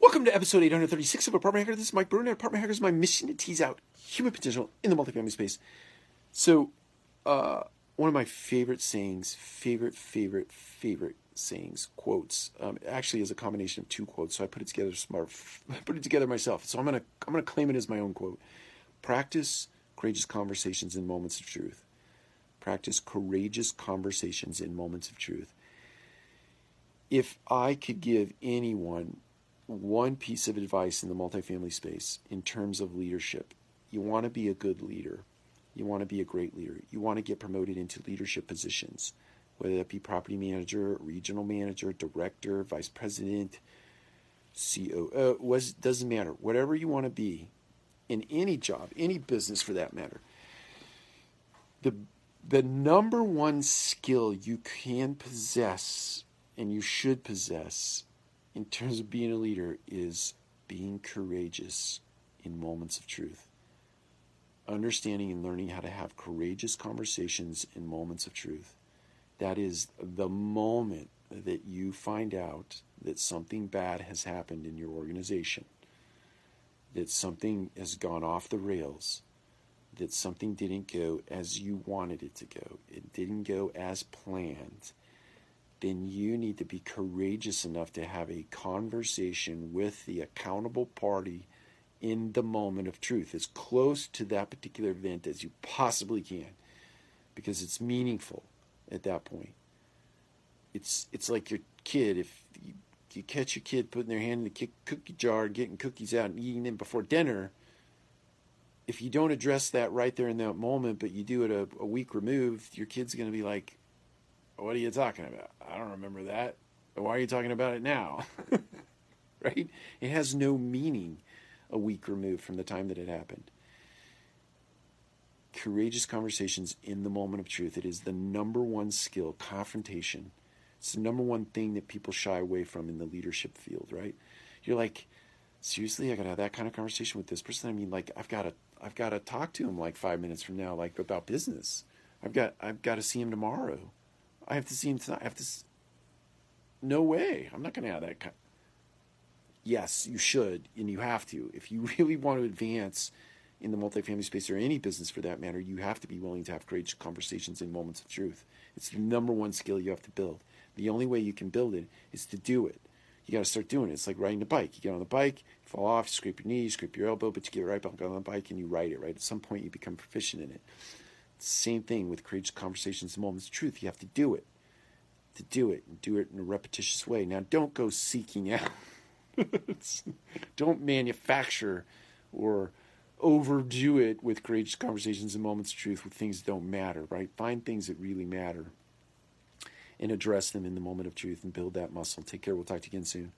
Welcome to episode 836 of Apartment Hacker. This is Mike Brewer. Apartment Hacker is my mission to tease out human potential in the multifamily space. So, uh, one of my favorite sayings, favorite, favorite, favorite sayings, quotes, um, actually is a combination of two quotes. So I put it together smart, I put it together myself. So I'm gonna I'm gonna claim it as my own quote. Practice courageous conversations in moments of truth. Practice courageous conversations in moments of truth. If I could give anyone one piece of advice in the multifamily space in terms of leadership. You want to be a good leader. You want to be a great leader. You want to get promoted into leadership positions, whether that be property manager, regional manager, director, vice president, COO, was doesn't matter. Whatever you want to be in any job, any business for that matter. The the number one skill you can possess and you should possess in terms of being a leader is being courageous in moments of truth. Understanding and learning how to have courageous conversations in moments of truth. That is the moment that you find out that something bad has happened in your organization, that something has gone off the rails, that something didn't go as you wanted it to go, it didn't go as planned then you need to be courageous enough to have a conversation with the accountable party in the moment of truth, as close to that particular event as you possibly can, because it's meaningful at that point. It's it's like your kid if you, you catch your kid putting their hand in the cookie jar, getting cookies out and eating them before dinner. If you don't address that right there in that moment, but you do it a, a week removed, your kid's going to be like, what are you talking about? I don't remember that. Why are you talking about it now? right? It has no meaning a week removed from the time that it happened. Courageous conversations in the moment of truth. It is the number one skill, confrontation. It's the number one thing that people shy away from in the leadership field, right? You're like, seriously, I gotta have that kind of conversation with this person. I mean, like, I've gotta, I've gotta talk to him like five minutes from now, like about business. I've got, I've got to see him tomorrow. I have to see him tonight. I have to. No way. I'm not going to have that. Kind. Yes, you should, and you have to. If you really want to advance in the multifamily space or any business for that matter, you have to be willing to have courageous conversations in moments of truth. It's the number one skill you have to build. The only way you can build it is to do it. You got to start doing it. It's like riding a bike. You get on the bike, you fall off, you scrape your knee, you scrape your elbow, but you get right back on the bike and you ride it, right? At some point, you become proficient in it. Same thing with courageous conversations and moments of truth. You have to do it. To do it and do it in a repetitious way. Now, don't go seeking out. don't manufacture or overdo it with courageous conversations and moments of truth with things that don't matter, right? Find things that really matter and address them in the moment of truth and build that muscle. Take care. We'll talk to you again soon.